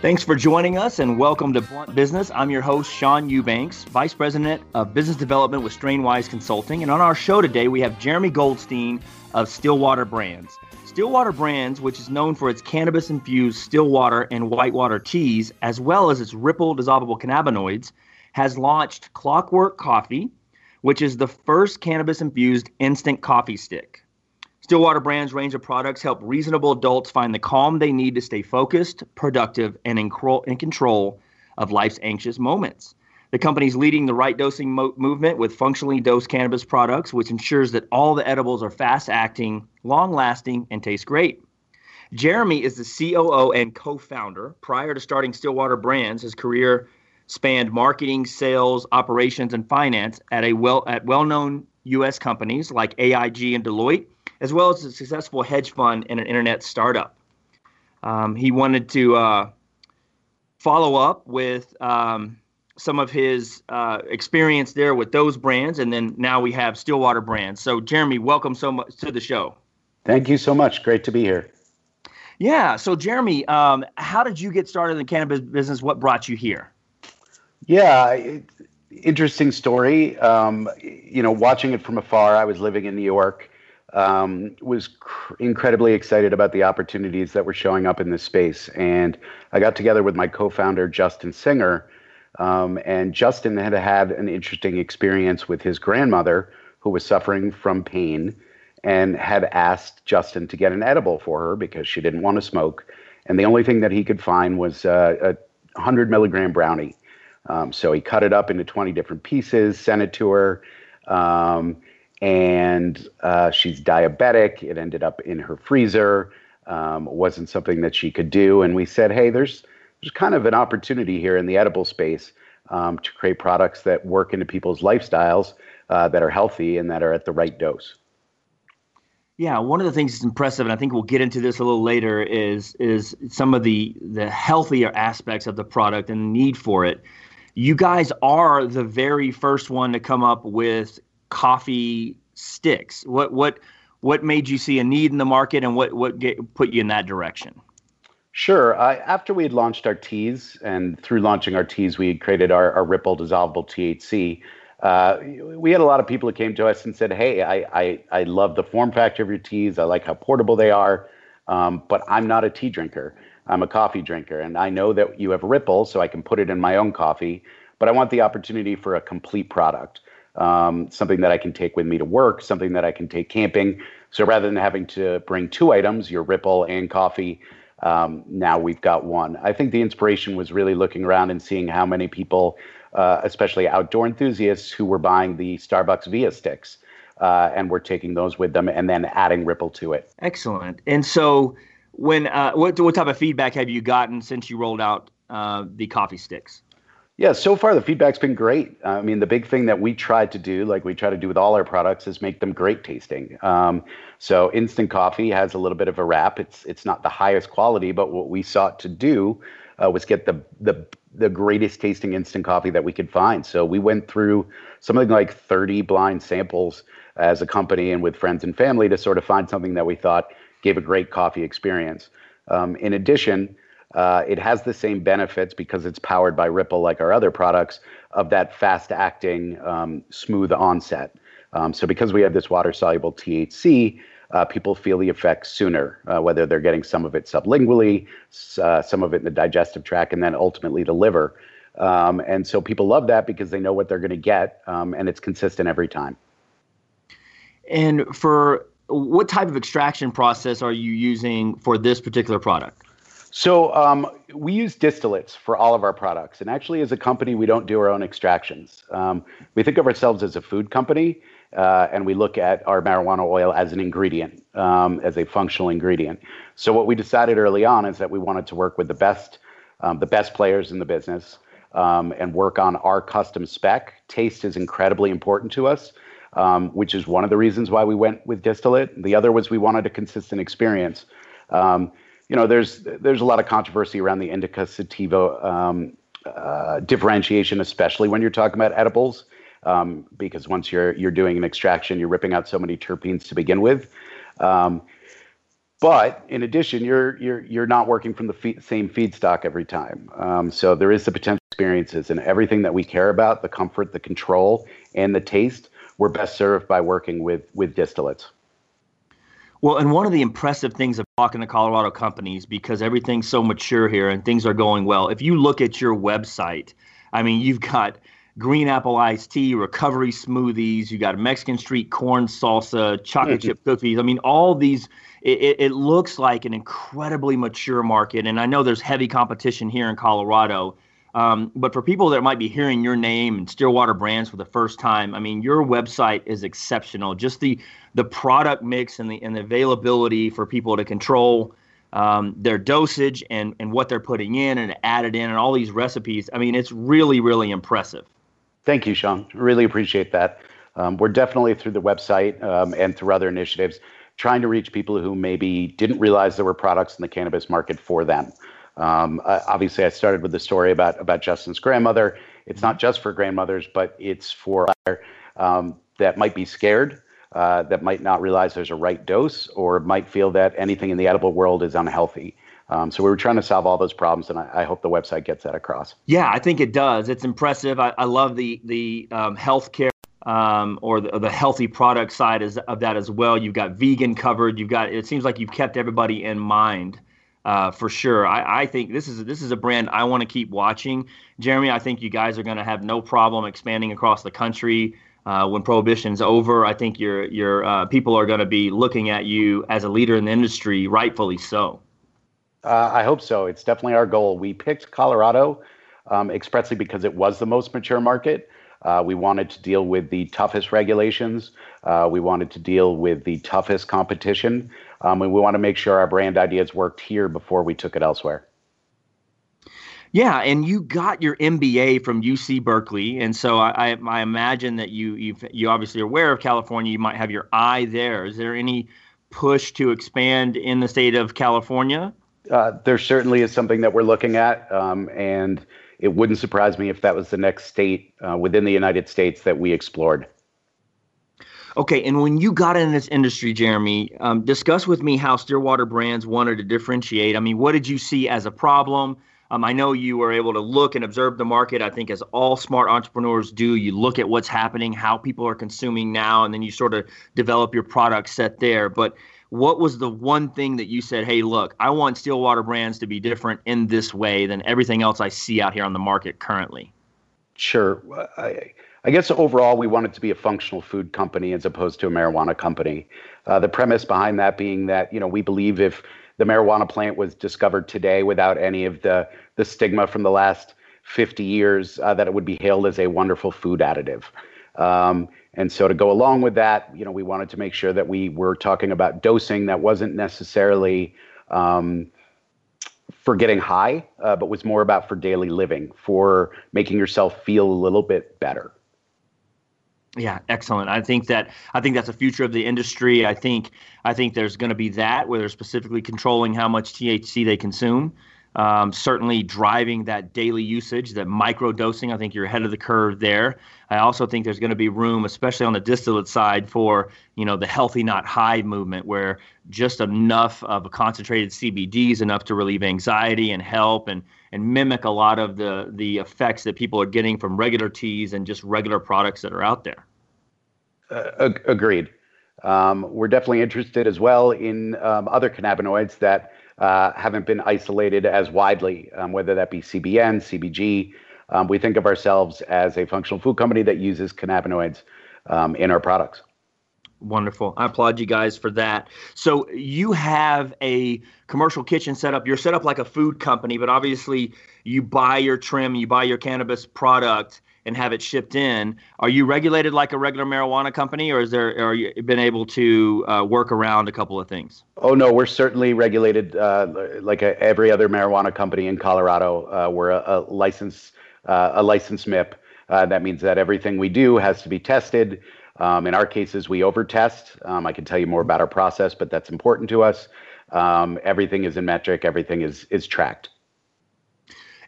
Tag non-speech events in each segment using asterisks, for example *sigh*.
Thanks for joining us and welcome to Blunt Business. I'm your host, Sean Eubanks, Vice President of Business Development with Strainwise Consulting. And on our show today, we have Jeremy Goldstein of Stillwater Brands. Stillwater Brands, which is known for its cannabis infused Stillwater and Whitewater teas, as well as its Ripple dissolvable cannabinoids, has launched Clockwork Coffee, which is the first cannabis infused instant coffee stick. Stillwater Brands range of products help reasonable adults find the calm they need to stay focused, productive, and in, control of life's anxious moments. The company is leading the right dosing mo- movement with functionally dosed cannabis products, which ensures that all the edibles are fast acting, long lasting, and taste great. Jeremy is the COO and co founder. Prior to starting Stillwater Brands, his career spanned marketing, sales, operations, and finance at a well at well-known U.S. companies like AIG and Deloitte, as well as a successful hedge fund and an internet startup. Um, he wanted to uh, follow up with um, some of his uh, experience there with those brands, and then now we have Stillwater Brands. So, Jeremy, welcome so much to the show. Thank you so much. Great to be here. Yeah. So, Jeremy, um, how did you get started in the cannabis business? What brought you here? Yeah, it, interesting story. Um, you know, watching it from afar, I was living in New York um, was cr- incredibly excited about the opportunities that were showing up in this space. And I got together with my co-founder Justin Singer, um, and Justin had had an interesting experience with his grandmother who was suffering from pain, and had asked Justin to get an edible for her because she didn't want to smoke. And the only thing that he could find was uh, a 100 milligram brownie. Um, so he cut it up into 20 different pieces, sent it to her. Um, and uh, she's diabetic. It ended up in her freezer. Um, wasn't something that she could do, and we said, hey, there's there's kind of an opportunity here in the edible space um, to create products that work into people's lifestyles uh, that are healthy and that are at the right dose. Yeah, one of the things that's impressive, and I think we'll get into this a little later, is is some of the the healthier aspects of the product and the need for it. You guys are the very first one to come up with coffee sticks? What what what made you see a need in the market, and what what get, put you in that direction? Sure. After we had launched our teas, and through launching our teas, we had created our, our Ripple dissolvable THC. Uh, we had a lot of people who came to us and said, "Hey, I, I I love the form factor of your teas. I like how portable they are, um, but I'm not a tea drinker. I'm a coffee drinker, and I know that you have Ripple, so I can put it in my own coffee. But I want the opportunity for a complete product um, something that I can take with me to work, something that I can take camping. So rather than having to bring two items, your Ripple and coffee, um, now we've got one. I think the inspiration was really looking around and seeing how many people, uh, especially outdoor enthusiasts, who were buying the Starbucks Via sticks. Uh, and we're taking those with them and then adding Ripple to it. Excellent. And so, when uh, what what type of feedback have you gotten since you rolled out uh, the coffee sticks? Yeah, so far the feedback's been great. I mean, the big thing that we tried to do, like we try to do with all our products, is make them great tasting. Um, so instant coffee has a little bit of a wrap. It's it's not the highest quality, but what we sought to do uh, was get the the the greatest tasting instant coffee that we could find. So we went through something like 30 blind samples as a company and with friends and family to sort of find something that we thought gave a great coffee experience. Um, in addition, uh, it has the same benefits because it's powered by Ripple, like our other products, of that fast acting, um, smooth onset. Um, so, because we have this water soluble THC, uh, people feel the effects sooner, uh, whether they're getting some of it sublingually, uh, some of it in the digestive tract, and then ultimately the liver. Um, and so, people love that because they know what they're going to get, um, and it's consistent every time. And for what type of extraction process are you using for this particular product? So um, we use distillates for all of our products, and actually, as a company, we don't do our own extractions. Um, we think of ourselves as a food company, uh, and we look at our marijuana oil as an ingredient, um, as a functional ingredient. So what we decided early on is that we wanted to work with the best um, the best players in the business um, and work on our custom spec. Taste is incredibly important to us, um, which is one of the reasons why we went with distillate. The other was we wanted a consistent experience. Um, you know, there's there's a lot of controversy around the indica sativa um, uh, differentiation, especially when you're talking about edibles, um, because once you're you're doing an extraction, you're ripping out so many terpenes to begin with. Um, but in addition, you're you're you're not working from the same feedstock every time. Um, so there is the potential experiences and everything that we care about, the comfort, the control, and the taste. We're best served by working with with distillates. Well, and one of the impressive things of talking to Colorado companies, because everything's so mature here and things are going well, if you look at your website, I mean, you've got green apple iced tea, recovery smoothies, you got Mexican street corn salsa, chocolate mm-hmm. chip cookies. I mean, all these, it, it looks like an incredibly mature market. And I know there's heavy competition here in Colorado. Um, but for people that might be hearing your name and Stillwater brands for the first time, I mean, your website is exceptional. Just the the product mix and the and the availability for people to control um, their dosage and and what they're putting in and add it in and all these recipes. I mean, it's really really impressive. Thank you, Sean. Really appreciate that. Um, we're definitely through the website um, and through other initiatives trying to reach people who maybe didn't realize there were products in the cannabis market for them. Um, uh, obviously, I started with the story about about Justin's grandmother. It's not just for grandmothers, but it's for um, that might be scared, uh, that might not realize there's a right dose, or might feel that anything in the edible world is unhealthy. Um, so we were trying to solve all those problems, and I, I, hope the website gets that across. Yeah, I think it does. It's impressive. I, I love the the um, healthcare um, or, the, the, healthy product side is, of that as well. You've got vegan covered. You've got. It seems like you've kept everybody in mind. Uh, for sure. I, I, think this is this is a brand I want to keep watching. Jeremy, I think you guys are going to have no problem expanding across the country uh, when prohibition's over. I think your your uh, people are going to be looking at you as a leader in the industry, rightfully so. Uh, I hope so. It's definitely our goal. We picked Colorado um, expressly because it was the most mature market. Uh, we wanted to deal with the toughest regulations. Uh, we wanted to deal with the toughest competition. Um, and we want to make sure our brand ideas worked here before we took it elsewhere. Yeah, and you got your MBA from UC Berkeley, and so I, I, I imagine that you you you obviously are aware of California. You might have your eye there. Is there any push to expand in the state of California? Uh, there certainly is something that we're looking at, um, and it wouldn't surprise me if that was the next state uh, within the United States that we explored. Okay, and when you got in this industry, Jeremy, um, discuss with me how Stillwater Brands wanted to differentiate. I mean, what did you see as a problem? Um, I know you were able to look and observe the market. I think, as all smart entrepreneurs do, you look at what's happening, how people are consuming now, and then you sort of develop your product set there. But what was the one thing that you said, hey, look, I want Stillwater Brands to be different in this way than everything else I see out here on the market currently? Sure. I, I guess overall, we wanted to be a functional food company as opposed to a marijuana company. Uh, the premise behind that being that you know we believe if the marijuana plant was discovered today without any of the the stigma from the last 50 years, uh, that it would be hailed as a wonderful food additive. Um, and so to go along with that, you know, we wanted to make sure that we were talking about dosing that wasn't necessarily um, for getting high, uh, but was more about for daily living, for making yourself feel a little bit better. Yeah, excellent. I think that I think that's the future of the industry. I think I think there's going to be that where they're specifically controlling how much THC they consume. Um, certainly driving that daily usage, that micro dosing. I think you're ahead of the curve there. I also think there's going to be room, especially on the distillate side, for you know the healthy not high movement, where just enough of a concentrated CBD is enough to relieve anxiety and help and and mimic a lot of the the effects that people are getting from regular teas and just regular products that are out there. Uh, agreed. Um, we're definitely interested as well in um, other cannabinoids that uh, haven't been isolated as widely, um, whether that be CBN, CBG. Um, we think of ourselves as a functional food company that uses cannabinoids um, in our products. Wonderful. I applaud you guys for that. So you have a commercial kitchen set up. You're set up like a food company, but obviously you buy your trim, you buy your cannabis product and have it shipped in. Are you regulated like a regular marijuana company, or is there are you been able to uh, work around a couple of things? Oh no, we're certainly regulated uh, like a, every other marijuana company in Colorado. Uh, we're a, a license uh, a license MIP. Uh, that means that everything we do has to be tested. Um, in our cases, we overtest. Um, I can tell you more about our process, but that's important to us. Um, everything is in METRC. Everything is is tracked.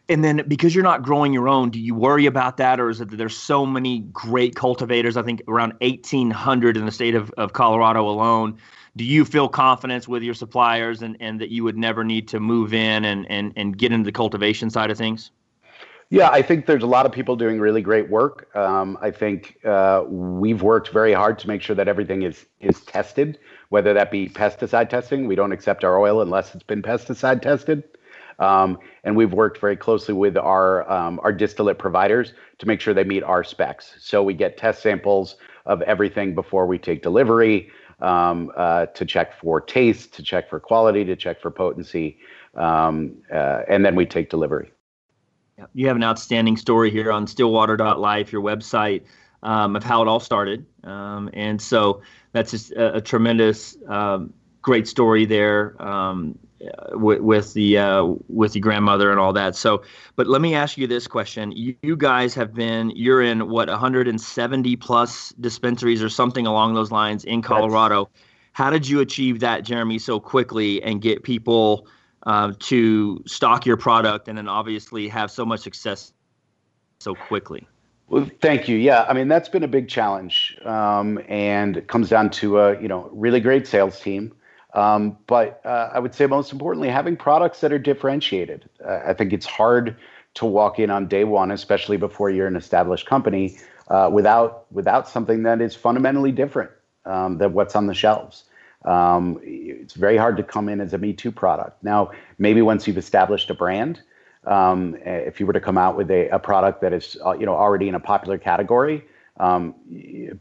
And then because you're not growing your own, do you worry about that, or is it that there's so many great cultivators? I think around 1,800 in the state of, of Colorado alone. Do you feel confidence with your suppliers and, and that you would never need to move in and, and, and get into the cultivation side of things? Yeah, I think there's a lot of people doing really great work. Um, I think uh, we've worked very hard to make sure that everything is is tested, whether that be pesticide testing. We don't accept our oil unless it's been pesticide tested. Um, and we've worked very closely with our um, our distillate providers to make sure they meet our specs. So we get test samples of everything before we take delivery um, uh, to check for taste, to check for quality, to check for potency, um, uh, and then we take delivery. You have an outstanding story here on stillwater.life, your website, um, of how it all started. Um, and so that's just a, a tremendous, great story there um, with, with, the uh, with your grandmother and all that. So, but let me ask you this question: you, you, guys have been you're in what 170 plus dispensaries or something along those lines in Colorado. That's... How did you achieve that, Jeremy, so quickly and get people? uh, to stock your product and then obviously have so much success so quickly? Well, thank you. Yeah, I mean that's been a big challenge, um, and it comes down to a you know really great sales team. Um, but uh, I would say most importantly, having products that are differentiated. Uh, I think it's hard to walk in on day one, especially before you're an established company, uh, without without something that is fundamentally different um, than what's on the shelves. Um, it's very hard to come in as a Me Too product. Now, maybe once you've established a brand, um, if you were to come out with a, a product that is uh, you know already in a popular category, um,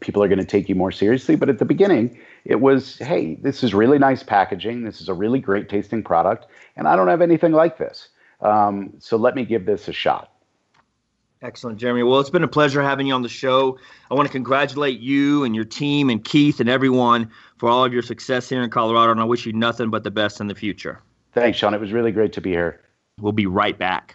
people are going to take you more seriously. But at the beginning, it was, hey, this is really nice packaging. This is a really great tasting product, and I don't have anything like this. Um, so let me give this a shot. Excellent, Jeremy. Well, it's been a pleasure having you on the show. I want to congratulate you and your team and Keith and everyone for all of your success here in Colorado, and I wish you nothing but the best in the future. Thanks, Sean. It was really great to be here. We'll be right back.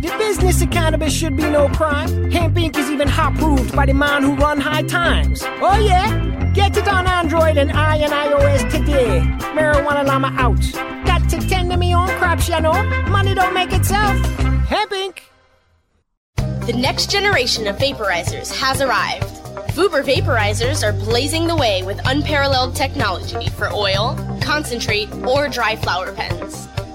The business of cannabis should be no crime. Hempire. is even hot proved by the man who run high times. Oh yeah? Get it on Android and I and iOS today. Marijuana Llama out. Got to tend to me own crops, you know. Money don't make itself. Hempire. The next generation of vaporizers has arrived. Vuber vaporizers are blazing the way with unparalleled technology for oil, concentrate, or dry flower pens.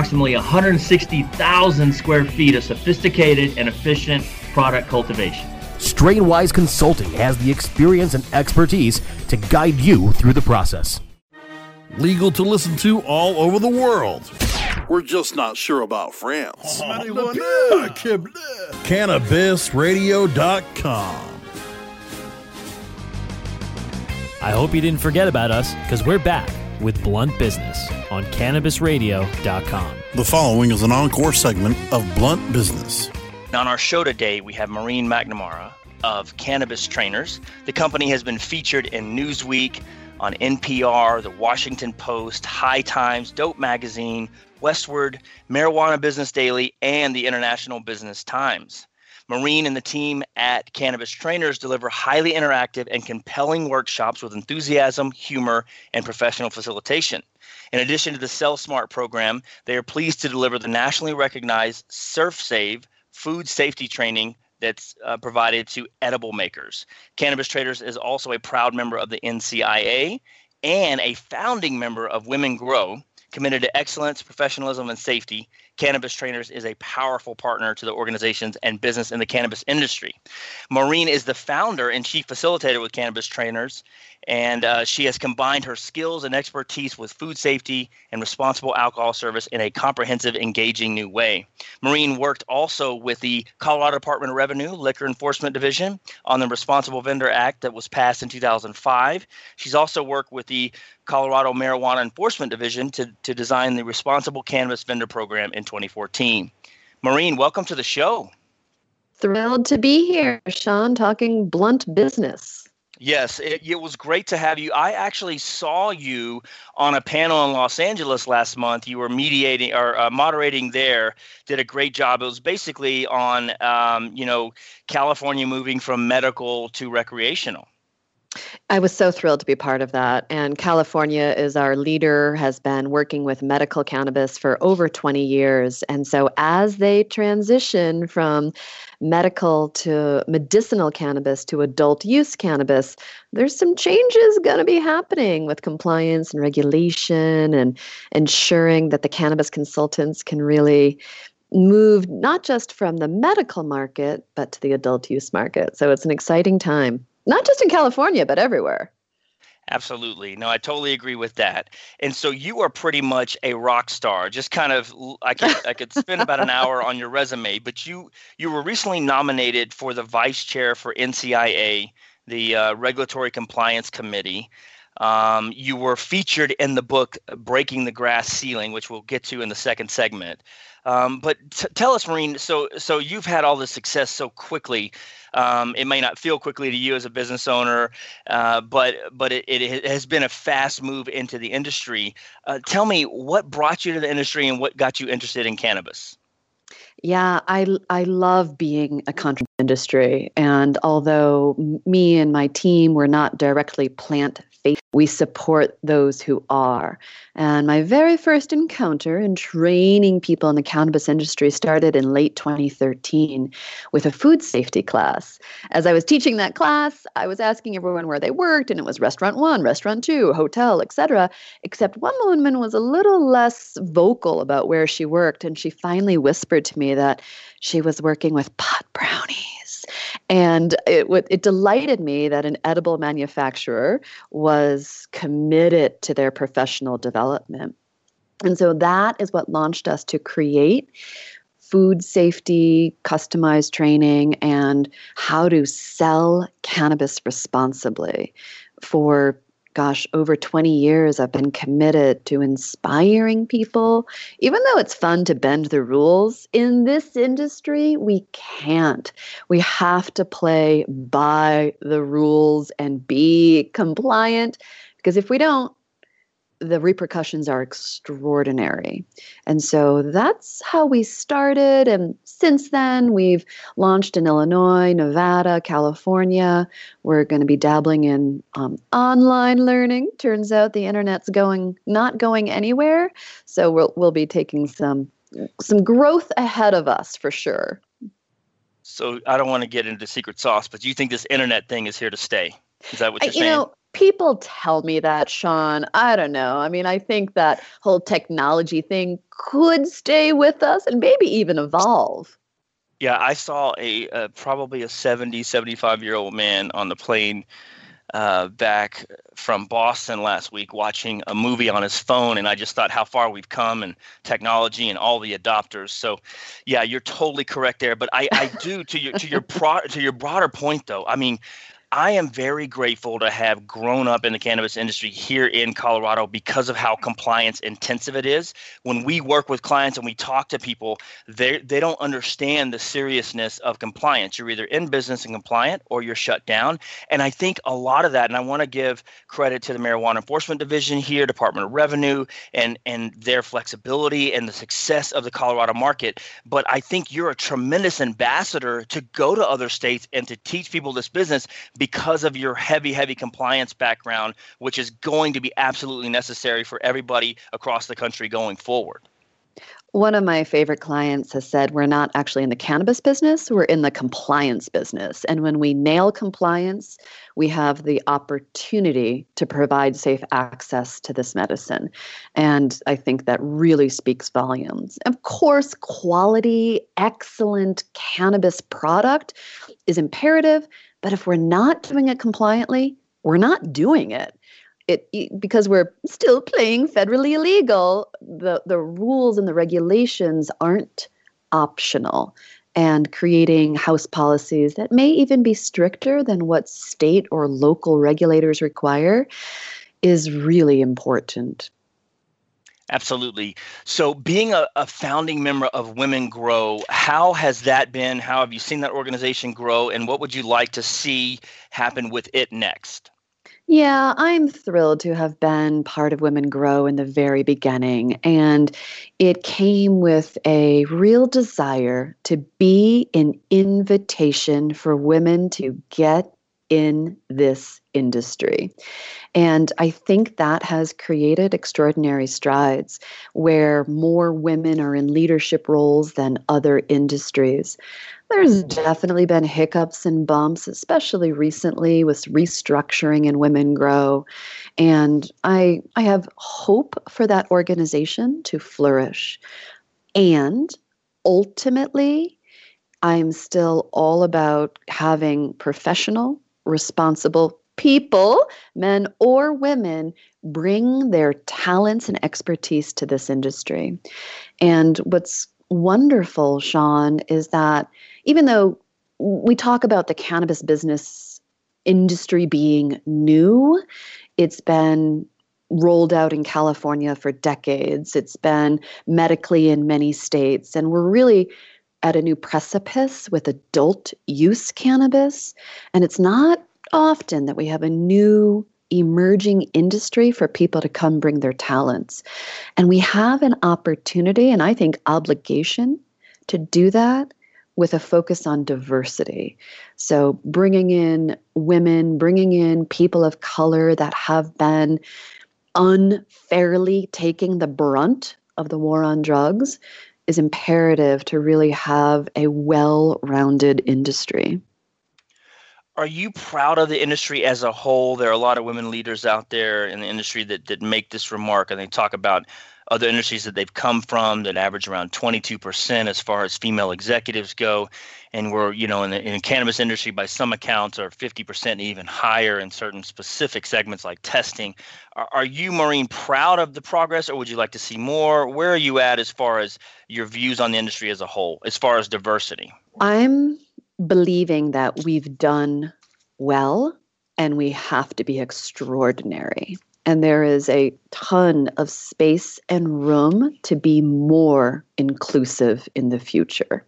approximately 160,000 square feet of sophisticated and efficient product cultivation. Strainwise Consulting has the experience and expertise to guide you through the process. Legal to listen to all over the world. We're just not sure about France. *laughs* CannabisRadio.com. I hope you didn't forget about us because we're back with Blunt Business on CannabisRadio.com. The following is an encore segment of Blunt Business. On our show today, we have Maureen McNamara of Cannabis Trainers. The company has been featured in Newsweek, on NPR, The Washington Post, High Times, Dope Magazine, Westword, Marijuana Business Daily, and the International Business Times. Maureen and the team at Cannabis Trainers deliver highly interactive and compelling workshops with enthusiasm, humor, and professional facilitation. In addition to the Sell Smart program, they are pleased to deliver the nationally recognized ServSafe food safety training that's uh, provided to edible makers. Cannabis Trainers is also a proud member of the NCIA and a founding member of Women Grow, committed to excellence, professionalism, and safety. Cannabis Trainers is a powerful partner to the organizations and business in the cannabis industry. Maureen is the founder and chief facilitator with Cannabis Trainers, and uh, she has combined her skills and expertise with food safety and responsible alcohol service in a comprehensive, engaging new way. Maureen worked also with the Colorado Department of Revenue Liquor Enforcement Division on the Responsible Vendor Act that was passed in 2005. She's also worked with the Colorado Marijuana Enforcement Division to, to design the Responsible Cannabis Vendor Program in 2014. Maureen, welcome to the show. Thrilled to be here, Sean, talking blunt business. Yes, it, it, was great to have you. I actually saw you on a panel in Los Angeles last month. You were mediating or uh, moderating there. Did a great job. It was basically on, um, you know, California moving from medical to recreational. I was so thrilled to be part of that. And California is our leader, has been working with medical cannabis for over 20 years. And so as they transition from medical to medicinal cannabis to adult use cannabis, there's some changes going to be happening with compliance and regulation and ensuring that the cannabis consultants can really move not just from the medical market, but to the adult use market. So it's an exciting time not just in California, but everywhere. Absolutely. No, I totally agree with that. And so you are pretty much a rock star. Just kind of I could I could spend about an hour on your resume, but you you were recently nominated for the vice chair for NCIA, the uh, Regulatory Compliance Committee. Um, you were featured in the book Breaking the Glass Ceiling, which we'll get to in the second segment. Um, but t- tell us, Maureen. So, so you've had all this success so quickly. Um, it may not feel quickly to you as a business owner, uh, but but it, it, has been a fast move into the industry. Uh, tell me what brought you to the industry and what got you interested in cannabis. Yeah, I I love being a content industry, and although me and my team were not directly plant faith. We support those who are. And my very first encounter in training people in the cannabis industry started in late 2013 with a food safety class. As I was teaching that class, I was asking everyone where they worked, and it was restaurant one, restaurant two, hotel, etc. Except one woman was a little less vocal about where she worked, and she finally whispered to me that she was working with pot brownies. And it, it delighted me that an edible manufacturer was committed to their professional development. And so that is what launched us to create food safety, customized training, and how to sell cannabis responsibly for gosh, over 20 years, I've been committed to inspiring people. Even though it's fun to bend the rules, in this industry, we can't. We have to play by the rules and be compliant because if we don't, the repercussions are extraordinary. And so that's how we started. And since then, we've launched in Illinois, Nevada, California. We're going to be dabbling in um, online learning. Turns out the internet's going not going anywhere. So we'll, we'll be taking some some growth ahead of us for sure. So I don't want to get into secret sauce, but do you think this internet thing is here to stay? Is that what you're I, saying? Know, people tell me that, Sean. I don't know. I mean, I think that whole technology thing could stay with us and maybe even evolve. Yeah, I saw a uh, probably a 70, 75 year old man on the plane uh, back from Boston last week watching a movie on his phone, and I just thought how far we've come and technology and all the adopters. So, yeah, you're totally correct there. But I, I do to your to your pro, to your broader point though. I mean, I am very grateful to have grown up in the cannabis industry here in Colorado because of how compliance intensive it is. When we work with clients and we talk to people, they they don't understand the seriousness of compliance. You're either in business and compliant or you're shut down. And I think a lot of that, and I want to give credit to the Marijuana Enforcement Division here, Department of Revenue, and and their flexibility and the success of the Colorado market. But I think you're a tremendous ambassador to go to other states and to teach people this business because of your heavy, heavy compliance background, which is going to be absolutely necessary for everybody across the country going forward. One of my favorite clients has said, We're not actually in the cannabis business, we're in the compliance business. And when we nail compliance, we have the opportunity to provide safe access to this medicine. And I think that really speaks volumes. Of course, quality, excellent cannabis product is imperative, but if we're not doing it compliantly, we're not doing it. It, because we're still playing federally illegal, the, the rules and the regulations aren't optional. And creating house policies that may even be stricter than what state or local regulators require is really important. Absolutely. So, being a, a, founding member of Women Grow, how has that been? How have you seen that organization grow? And what would you like to see happen with it next? Yeah, I'm thrilled to have been part of Women Grow in the very beginning. And it came with a real desire to be an invitation for women to get in this industry. And I think that has created extraordinary strides where more women are in leadership roles than other industries. There's definitely been hiccups and bumps, especially recently with restructuring and Women Grow. And I, I have hope for that organization to flourish. And ultimately, I'm still all about having professional responsible people, men or women, bring their talents and expertise to this industry. And what's wonderful, Sean, is that even though we talk about the cannabis business industry being new, it's been rolled out in California for decades. It's been medically in many states. And we're really at a new precipice with adult use cannabis. And it's not often that we have a new emerging industry for people to come bring their talents. And we have an opportunity and I think obligation to do that with a focus on diversity. So, bringing in women, bringing in people of color that have been unfairly taking the brunt of the war on drugs is imperative to really have a well rounded industry are you proud of the industry as a whole? There are a lot of women leaders out there in the industry that, that make this remark and they talk about other industries that they've come from that average around 22% as far as female executives go. And we're, you know, in the, in the cannabis industry, by some accounts, are 50% even higher in certain specific segments like testing. Are, are you, Maureen, proud of the progress or would you like to see more? Where are you at as far as your views on the industry as a whole, as far as diversity? I'm believing that we've done well and we have to be extraordinary. And there is a ton of space and room to be more inclusive in the future.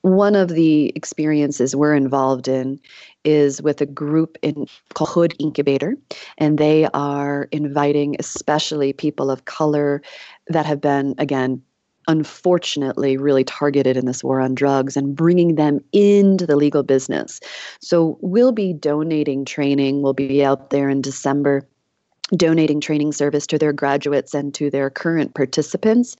One of the experiences we're involved in is with a group in called Hood Incubator, and they are inviting especially people of color that have been, again, unfortunately really targeted in this war on drugs and bringing them into the legal business. So we'll be donating training. We'll be out there in December donating training service to their graduates and to their current participants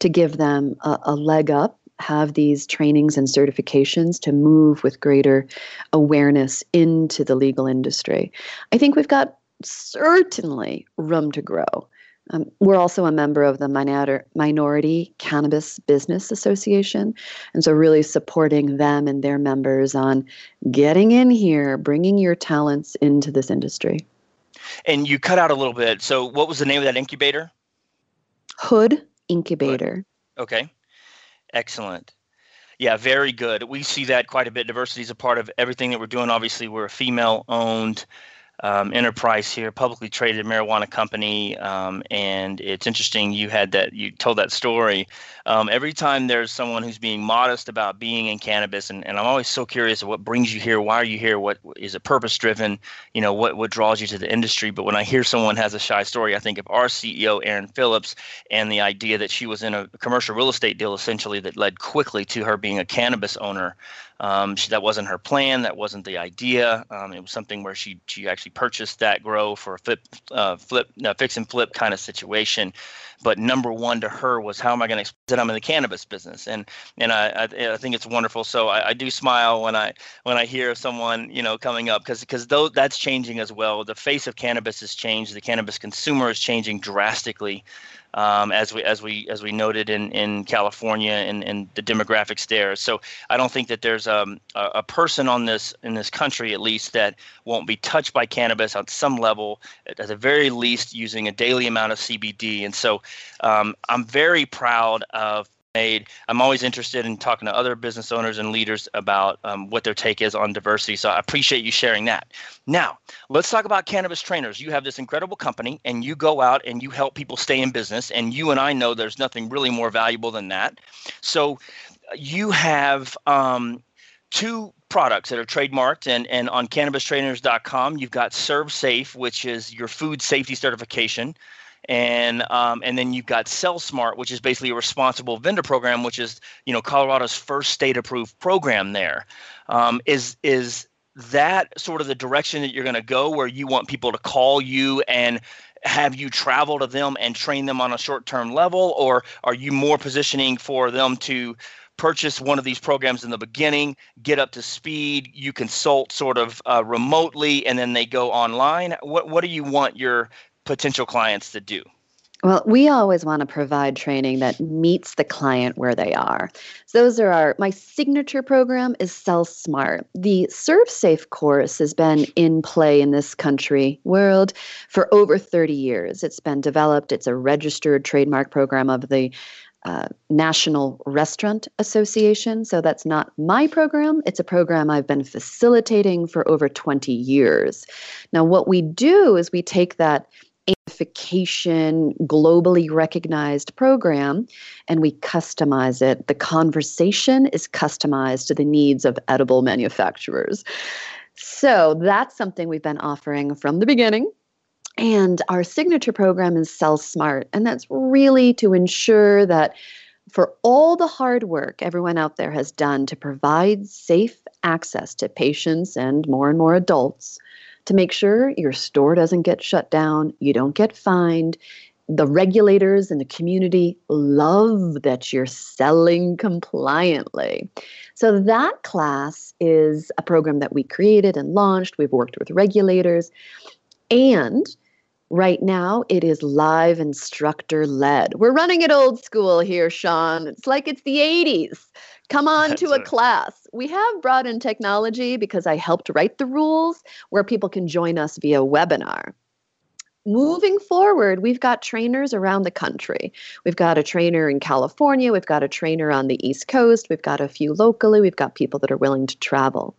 to give them a, a leg up have these trainings and certifications to move with greater awareness into the legal industry. I think we've got certainly room to grow Um, we're also a member of the Minor- Minority Cannabis Business Association. And so, really supporting them and their members on getting in here, bringing your talents into this industry. And you cut out a little bit. So, what was the name of that incubator? Hood Incubator. Hood. Okay. Excellent. Yeah, very good. We see that quite a bit. Diversity is a part of everything that we're doing. Obviously, we're a female owned um, enterprise here, publicly traded marijuana company, um, and it's interesting you had that you told that story. Um, every time there's someone who's being modest about being in cannabis, and, and I'm always so curious of what brings you here, why are you here, what is it purpose driven, you know, what what draws you to the industry. But when I hear someone has a shy story, I think of our CEO Erin Phillips and the idea that she was in a commercial real estate deal essentially that led quickly to her being a cannabis owner. Um, she, that wasn't her plan. That wasn't the idea. Um, it was something where she she actually purchased that grow for a flip, uh, flip, uh, fix and flip kind of situation. But number one to her was how am I going to that I'm in the cannabis business, and and I I, I think it's wonderful. So I, I, do smile when I when I hear someone you know coming up because because though that's changing as well. The face of cannabis has changed. The cannabis consumer is changing drastically um, as we as we as we noted in in California and, and the demographics there. So I don't think that there's um, a, a person on this in this country at least that won't be touched by cannabis on some level, at the very least using a daily amount of CBD. And so um, I'm very proud of made. I'm always interested in talking to other business owners and leaders about um, what their take is on diversity. So I appreciate you sharing that. Now, let's talk about cannabis trainers. You have this incredible company and you go out and you help people stay in business. And you and I know there's nothing really more valuable than that. So you have um, two products that are trademarked and, and on cannabistrainers.com you've got ServSafe which is your food safety certification and um, and then you've got Sell Smart, which is basically a responsible vendor program, which is you know Colorado's first state-approved program. There um, is is that sort of the direction that you're going to go, where you want people to call you and have you travel to them and train them on a short-term level, or are you more positioning for them to purchase one of these programs in the beginning, get up to speed, you consult sort of uh, remotely, and then they go online? What what do you want your potential clients to do? Well, we always want to provide training that meets the client where they are. So those are our my signature program is Sell Smart. The ServSafe course has been in play in this country world for over 30 years. It's been developed. It's a registered trademark program of the uh, National Restaurant Association. So that's not my program. It's a program I've been facilitating for over 20 years. Now, what we do is we take that gamification, globally recognized program, and we customize it. The conversation is customized to the needs of edible manufacturers. So that's something we've been offering from the beginning. And our signature program is Sell Smart, and that's really to ensure that for all the hard work everyone out there has done to provide safe access to patients and more and more adults to make sure your store doesn't get shut down, you don't get fined. The regulators and the community love that you're selling compliantly. So, that class is a program that we created and launched. We've worked with regulators. And right now, it is live instructor led. We're running it old school here, Sean. It's like it's the 80s. Come on That's to a, a class. We have brought in technology because I helped write the rules where people can join us via webinar. Moving forward, we've got trainers around the country. We've got a trainer in California, we've got a trainer on the East Coast, we've got a few locally, we've got people that are willing to travel.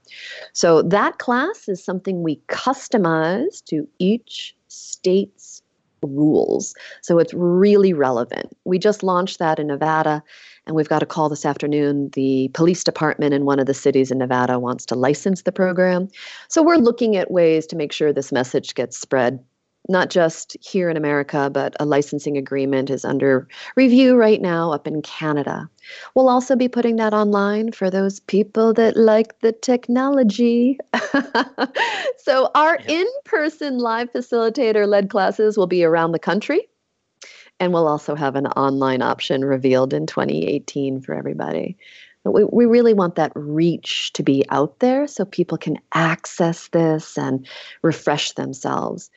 So that class is something we customize to each state's rules. So it's really relevant. We just launched that in Nevada and we've got a call this afternoon. The police department in one of the cities in Nevada wants to license the program. So we're looking at ways to make sure this message gets spread not just here in America, but a licensing agreement is under review right now up in Canada. We'll also be putting that online for those people that like the technology. *laughs* so, our in person live facilitator led classes will be around the country. And we'll also have an online option revealed in 2018 for everybody. But we, we really want that reach to be out there so people can access this and refresh themselves.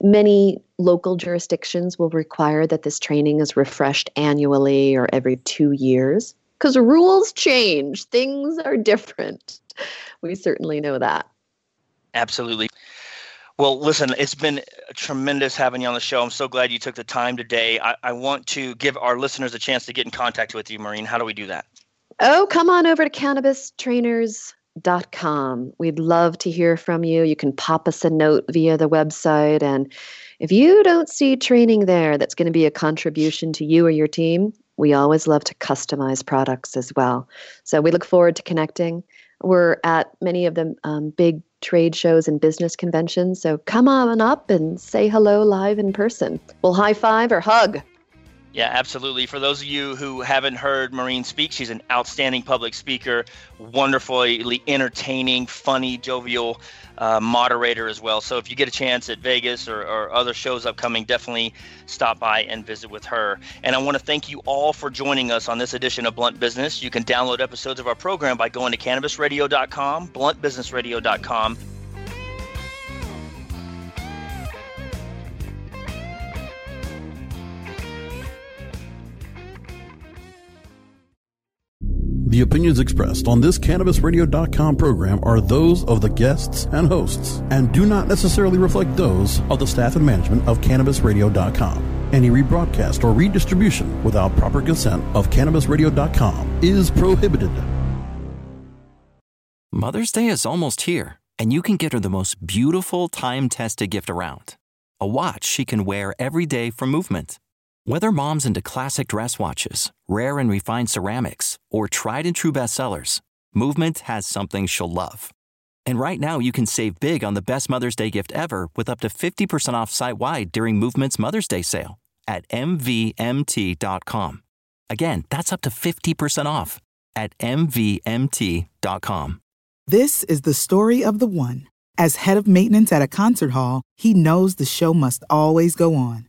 many local jurisdictions will require that this training is refreshed annually or every two years because rules change, things are different. We certainly know that. Absolutely. Well, listen, it's been tremendous having you on the show. I'm so glad you took the time today. I, I want to give our listeners a chance to get in contact with you, Maureen. How do we do that? Oh, come on over to cannabistrainers.com. We'd love to hear from you. You can pop us a note via the website. And if you don't see training there that's going to be a contribution to you or your team, we always love to customize products as well. So we look forward to connecting. We're at many of the um, big trade shows and business conventions. So come on up and say hello live in person. We'll high five or hug. Yeah, absolutely. For those of you who haven't heard Maureen speak, she's an outstanding public speaker, wonderfully entertaining, funny, jovial uh, moderator as well. So if you get a chance at Vegas or, or other shows upcoming, definitely stop by and visit with her. And I want to thank you all for joining us on this edition of Blunt Business. You can download episodes of our program by going to cannabisradio.com, bluntbusinessradio.com The opinions expressed on this CannabisRadio.com program are those of the guests and hosts and do not necessarily reflect those of the staff and management of CannabisRadio.com. Any rebroadcast or redistribution without proper consent of CannabisRadio.com is prohibited. Mother's Day is almost here, and you can get her the most beautiful time tested gift around a watch she can wear every day for movement. Whether mom's into classic dress watches, rare and refined ceramics, or tried and true bestsellers, Movement has something she'll love. And right now, you can save big on the best Mother's Day gift ever with up to 50% off site wide during Movement's Mother's Day sale at MVMT.com. Again, that's up to 50% off at MVMT.com. This is the story of the one. As head of maintenance at a concert hall, he knows the show must always go on.